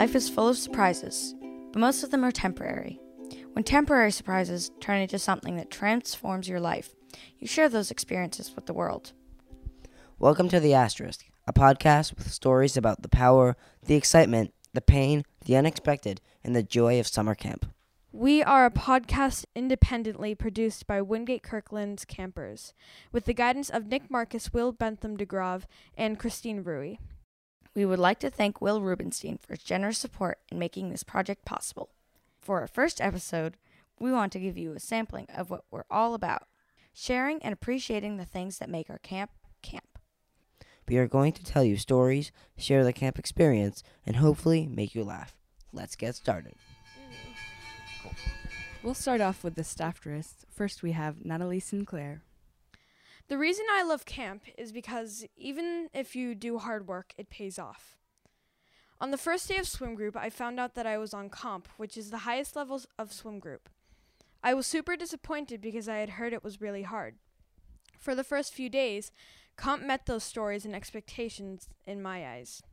Life is full of surprises, but most of them are temporary. When temporary surprises turn into something that transforms your life, you share those experiences with the world. Welcome to The Asterisk, a podcast with stories about the power, the excitement, the pain, the unexpected, and the joy of summer camp. We are a podcast independently produced by Wingate Kirkland's campers, with the guidance of Nick Markus, Will Bentham DeGrave, and Christine Ruhe. We would like to thank Will Rubenstein for his generous support in making this project possible. For our first episode, we want to give you a sampling of what we're all about sharing and appreciating the things that make our camp camp. We are going to tell you stories, share the camp experience, and hopefully make you laugh. Let's get started. We'll start off with the staff list. First, we have Natalie Sinclair. The reason I love camp is because even if you do hard work, it pays off. On the first day of swim group, I found out that I was on comp, which is the highest level of swim group. I was super disappointed because I had heard it was really hard. For the first few days, comp met those stories and expectations in my eyes.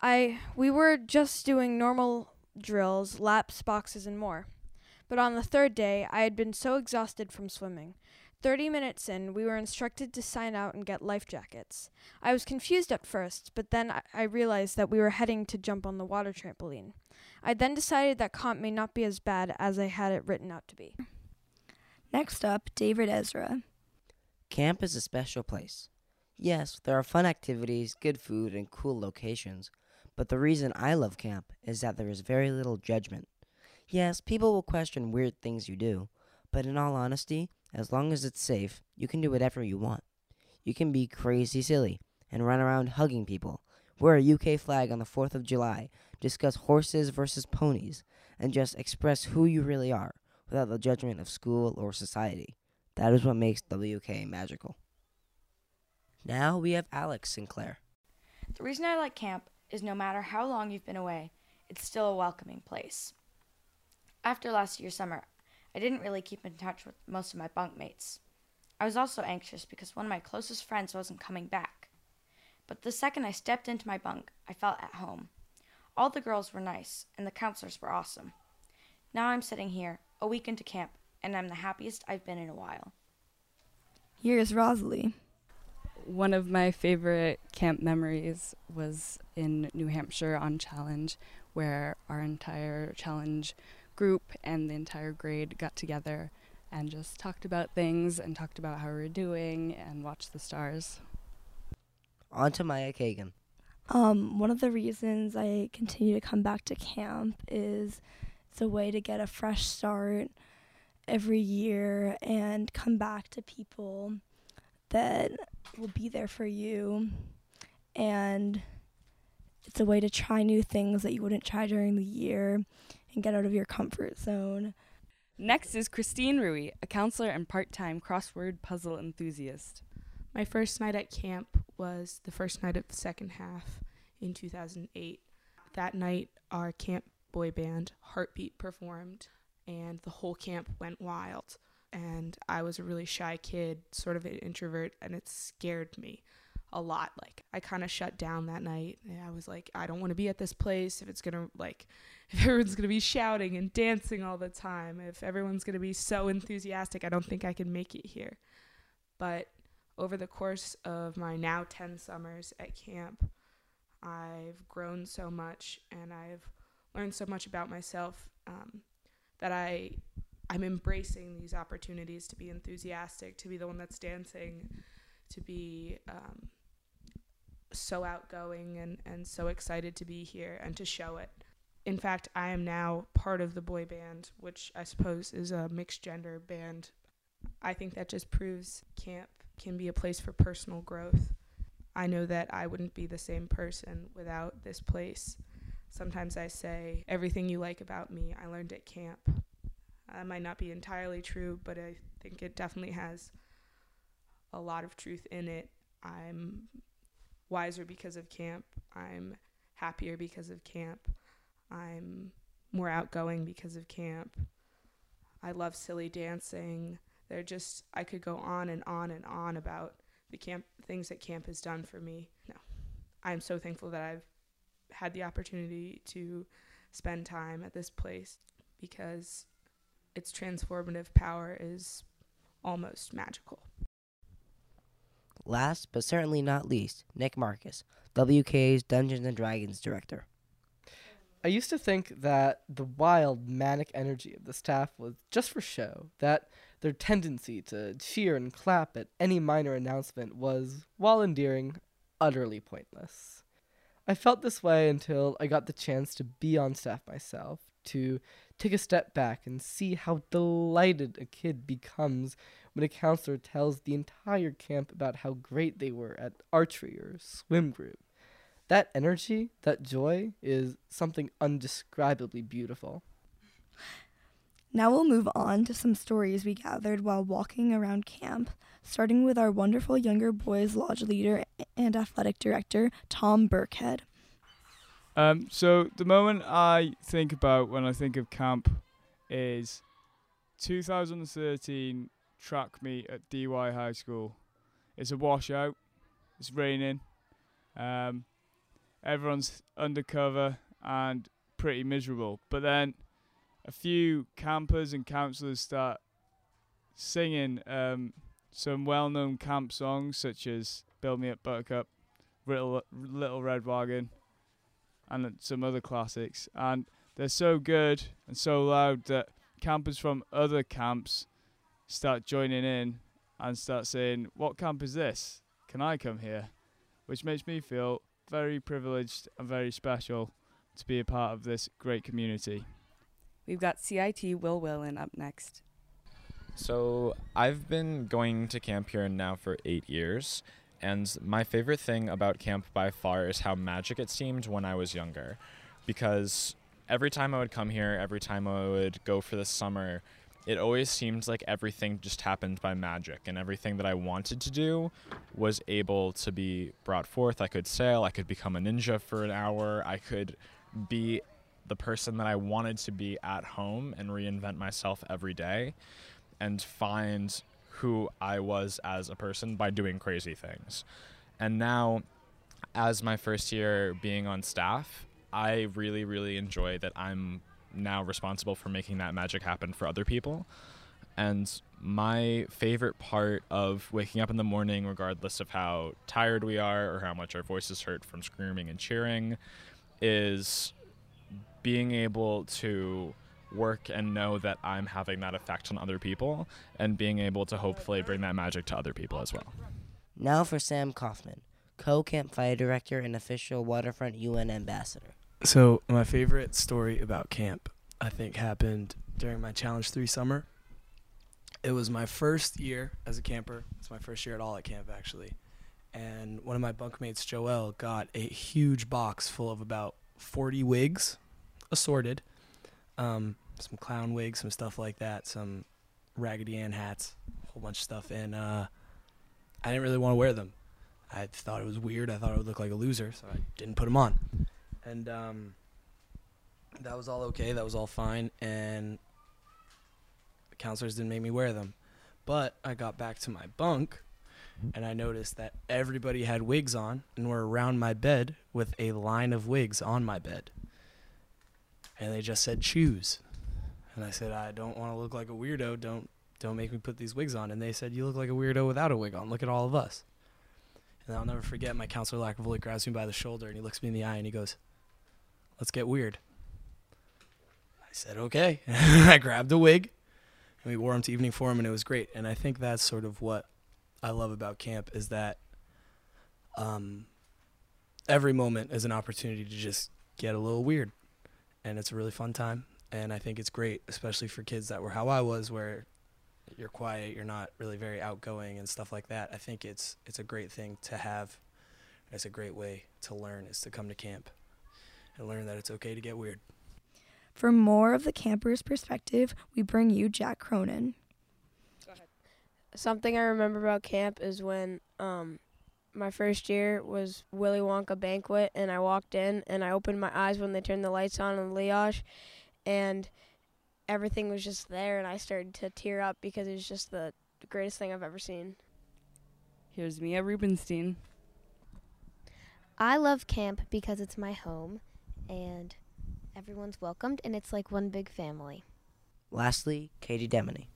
I we were just doing normal drills, laps, boxes, and more. But on the third day, I had been so exhausted from swimming. Thirty minutes in, we were instructed to sign out and get life jackets. I was confused at first, but then I, I realized that we were heading to jump on the water trampoline. I then decided that comp may not be as bad as I had it written out to be. Next up, David Ezra. Camp is a special place. Yes, there are fun activities, good food, and cool locations, but the reason I love camp is that there is very little judgment. Yes, people will question weird things you do, but in all honesty, as long as it's safe, you can do whatever you want. You can be crazy silly and run around hugging people, wear a UK flag on the 4th of July, discuss horses versus ponies, and just express who you really are without the judgment of school or society. That is what makes WK magical. Now we have Alex Sinclair. The reason I like camp is no matter how long you've been away, it's still a welcoming place. After last year's summer, I didn't really keep in touch with most of my bunkmates. I was also anxious because one of my closest friends wasn't coming back. But the second I stepped into my bunk, I felt at home. All the girls were nice, and the counselors were awesome. Now I'm sitting here, a week into camp, and I'm the happiest I've been in a while. Here's Razilee. One of my favorite camp memories was in New Hampshire on Challenge, where our entire challenge group and the entire grade got together and just talked about things and talked about how we were doing and watched the stars. On to Maya Kagan. Um, one of the reasons I continue to come back to camp is it's a way to get a fresh start every year and come back to people that will be there for you. And it's a way to try new things that you wouldn't try during the year and get out of your comfort zone. Next is Christine Ruhe, a counselor and part time crossword puzzle enthusiast. My first night at camp was the first night of the second half in 2008. That night, our camp boy band, Heartbeat, performed, and the whole camp went wild. And I was a really shy kid, sort of an introvert, and it scared me a lot. Like, I kind of shut down that night. I was like, I don't want to be at this place if it's to, like, if everyone's to be shouting and dancing all the time, if everyone's to be so enthusiastic, I don't think I can make it here. But over the course of my now 10 summers at camp, I've grown so much and I've learned so much about myself um, that I I'm embracing these opportunities to be enthusiastic, to be the one that's dancing, to be um, so outgoing and, and so excited to be here and to show it. In fact, I am now part of the boy band, which I suppose is a mixed gender band. I think that just proves camp can be a place for personal growth. I know that I wouldn't be the same person without this place. Sometimes I say, everything you like about me, I learned at camp. Uh, that might not be entirely true, but I think it definitely has a lot of truth in it. I'm wiser because of camp. I'm happier because of camp. I'm more outgoing because of camp. I love silly dancing. They're just I could go on and on and on about the camp things that camp has done for me. No. I'm so thankful that I've had the opportunity to spend time at this place because its transformative power is almost magical. Last but certainly not least, Nick Markus, WKA's Dungeons and Dragons director. I used to think that the wild, manic energy of the staff was just for show, that their tendency to cheer and clap at any minor announcement was, while endearing, utterly pointless. I felt this way until I got the chance to be on staff myself, to take a step back and see how delighted a kid becomes when a counselor tells the entire camp about how great they were at archery or swim group. That energy, that joy, is something undescribably beautiful. Now we'll move on to some stories we gathered while walking around camp, starting with our wonderful younger boys lodge leader and athletic director, Tom Birkhead. Um, so the moment I think about when I think of camp is 2013 track meet at DY High School. It's a washout. It's raining. Um, everyone's undercover and pretty miserable. But then a few campers and counselors start singing um, some well-known camp songs such as "Build Me Up, Buttercup," "Little Little Red Wagon," and some other classics. And they're so good and so loud that campers from other camps start joining in and start saying, "What camp is this? Can I come here?" Which makes me feel very privileged and very special to be a part of this great community. We've got CIT Will Whalen up next. So I've been going to camp here now for eight years, and my favorite thing about camp by far is how magic it seemed when I was younger. Because every time I would come here, every time I would go for the summer, it always seemed like everything just happened by magic, and everything that I wanted to do was able to be brought forth. I could sail, I could become a ninja for an hour, I could be the person that I wanted to be at home and reinvent myself every day and find who I was as a person by doing crazy things. And now, as my first year being on staff, I really, really enjoy that I'm now responsible for making that magic happen for other people. And my favorite part of waking up in the morning, regardless of how tired we are or how much our voices hurt from screaming and cheering, is being able to work and know that I'm having that effect on other people and being able to hopefully bring that magic to other people as well. Now for Sam Kauffman, co campfire director and official Waterfront UN ambassador. So, my favorite story about camp, I think, happened during my Challenge 3 summer. It was my first year as a camper. It's my first year at all at camp, actually. And one of my bunkmates, Joel, got a huge box full of about 40 wigs, assorted. Um, some clown wigs, some stuff like that, some Raggedy Ann hats, a whole bunch of stuff. And uh, I didn't really want to wear them. I thought it was weird. I thought it would look like a loser, so I didn't put them on. And um, that was all okay. That was all fine. And the counselors didn't make me wear them. But I got back to my bunk and I noticed that everybody had wigs on and were around my bed with a line of wigs on my bed. And they just said choose. And I said, I don't want to look like a weirdo. Don't don't make me put these wigs on. And they said, You look like a weirdo without a wig on. Look at all of us. And I'll never forget my counselor Lacravoli grabs me by the shoulder and he looks me in the eye and he goes, Let's get weird. I said, Okay. I grabbed a wig and we wore them to evening forum and it was great. And I think that's sort of what I love about camp is that um, every moment is an opportunity to just get a little weird. And it's a really fun time. And I think it's great, especially for kids that were how I was, where you're quiet, you're not really very outgoing and stuff like that. I think it's it's a great thing to have. It's a great way to learn is to come to camp and learn that it's okay to get weird. For more of the camper's perspective, we bring you Jack Cronan. Something I remember about camp is when um, my first year was Willy Wonka banquet, and I walked in and I opened my eyes when they turned the lights on in the Liage, and everything was just there, and I started to tear up because it was just the greatest thing I've ever seen. Here's Mia Rubenstein. I love camp because it's my home and everyone's welcomed and it's like one big family. Lastly, Katie Demeny.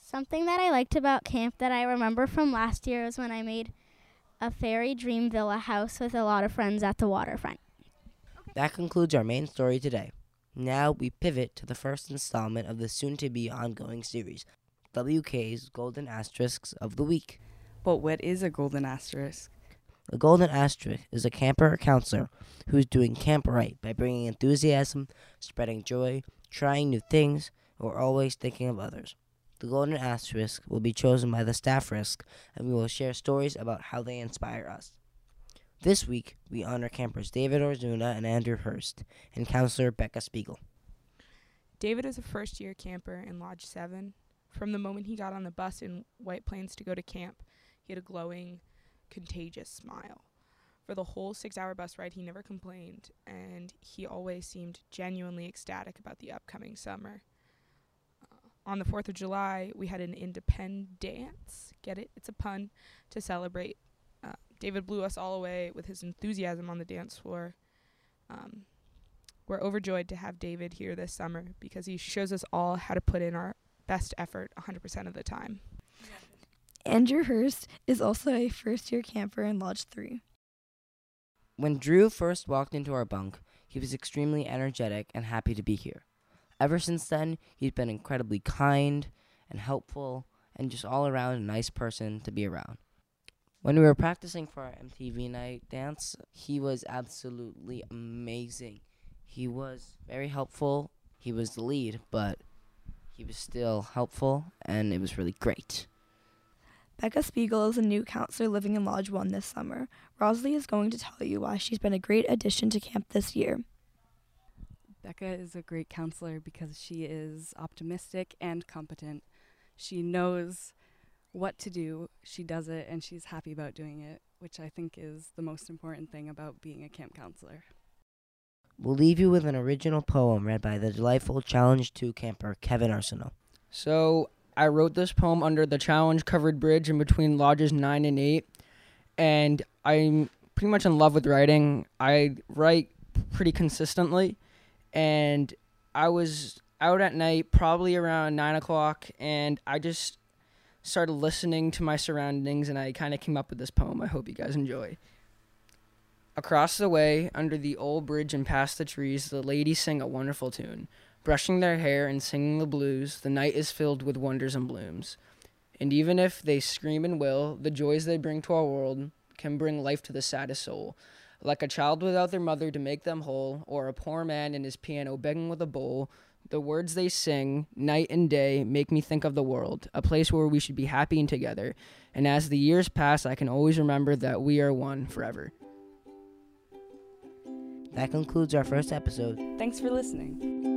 Something that I liked about camp that I remember from last year was when I made a fairy dream villa house with a lot of friends at the waterfront. That concludes our main story today. Now we pivot to the first installment of the soon to be ongoing series, WK's Golden Asterisks of the Week. But what is a golden asterisk? A golden asterisk is a camper or counselor who's doing camp right by bringing enthusiasm, spreading joy, trying new things, or always thinking of others. The golden asterisk will be chosen by the staff risk, and we will share stories about how they inspire us. This week, we honor campers David Orzuna and Andrew Hearst, and counselor Becca Spigel. David is a first year camper in Lodge 7. From the moment he got on the bus in White Plains to go to camp, he had a glowing, contagious smile. For the whole six hour bus ride, he never complained, and he always seemed genuinely ecstatic about the upcoming summer. On the 4th of July, we had an independence, dance. get it? It's a pun, to celebrate. Uh, David blew us all away with his enthusiasm on the dance floor. Um, we're overjoyed to have David here this summer because he shows us all how to put in our best effort 100% of the time. Andrew Hearst is also a first year camper in Lodge 3. When Drew first walked into our bunk, he was extremely energetic and happy to be here. Ever since then, he's been incredibly kind and helpful and just all around a nice person to be around. When we were practicing for our MTV night dance, he was absolutely amazing. He was very helpful. He was the lead, but he was still helpful and it was really great. Becca Spigel is a new counselor living in Lodge 1 this summer. Razilee is going to tell you why she's been a great addition to camp this year. Becca is a great counselor because she is optimistic and competent. She knows what to do, she does it, and she's happy about doing it, which I think is the most important thing about being a camp counselor. We'll leave you with an original poem read by the delightful Challenge 2 camper Kevin Arsenaux. So, I wrote this poem under the challenge covered bridge in between lodges 9 and 8, and I'm pretty much in love with writing. I write pretty consistently, and I was out at night, probably around 9 o'clock, and I just started listening to my surroundings, and I kind of came up with this poem. I hope you guys enjoy. Across the way, under the old bridge and past the trees, the ladies sing a wonderful tune. Brushing their hair and singing the blues, the night is filled with wonders and blooms. And even if they scream and wail, the joys they bring to our world can bring life to the saddest soul. Like a child without their mother to make them whole, or a poor man in his piano begging with a bowl, the words they sing, night and day, make me think of the world, a place where we should be happy and together. And as the years pass, I can always remember that we are one forever. That concludes our first episode. Thanks for listening.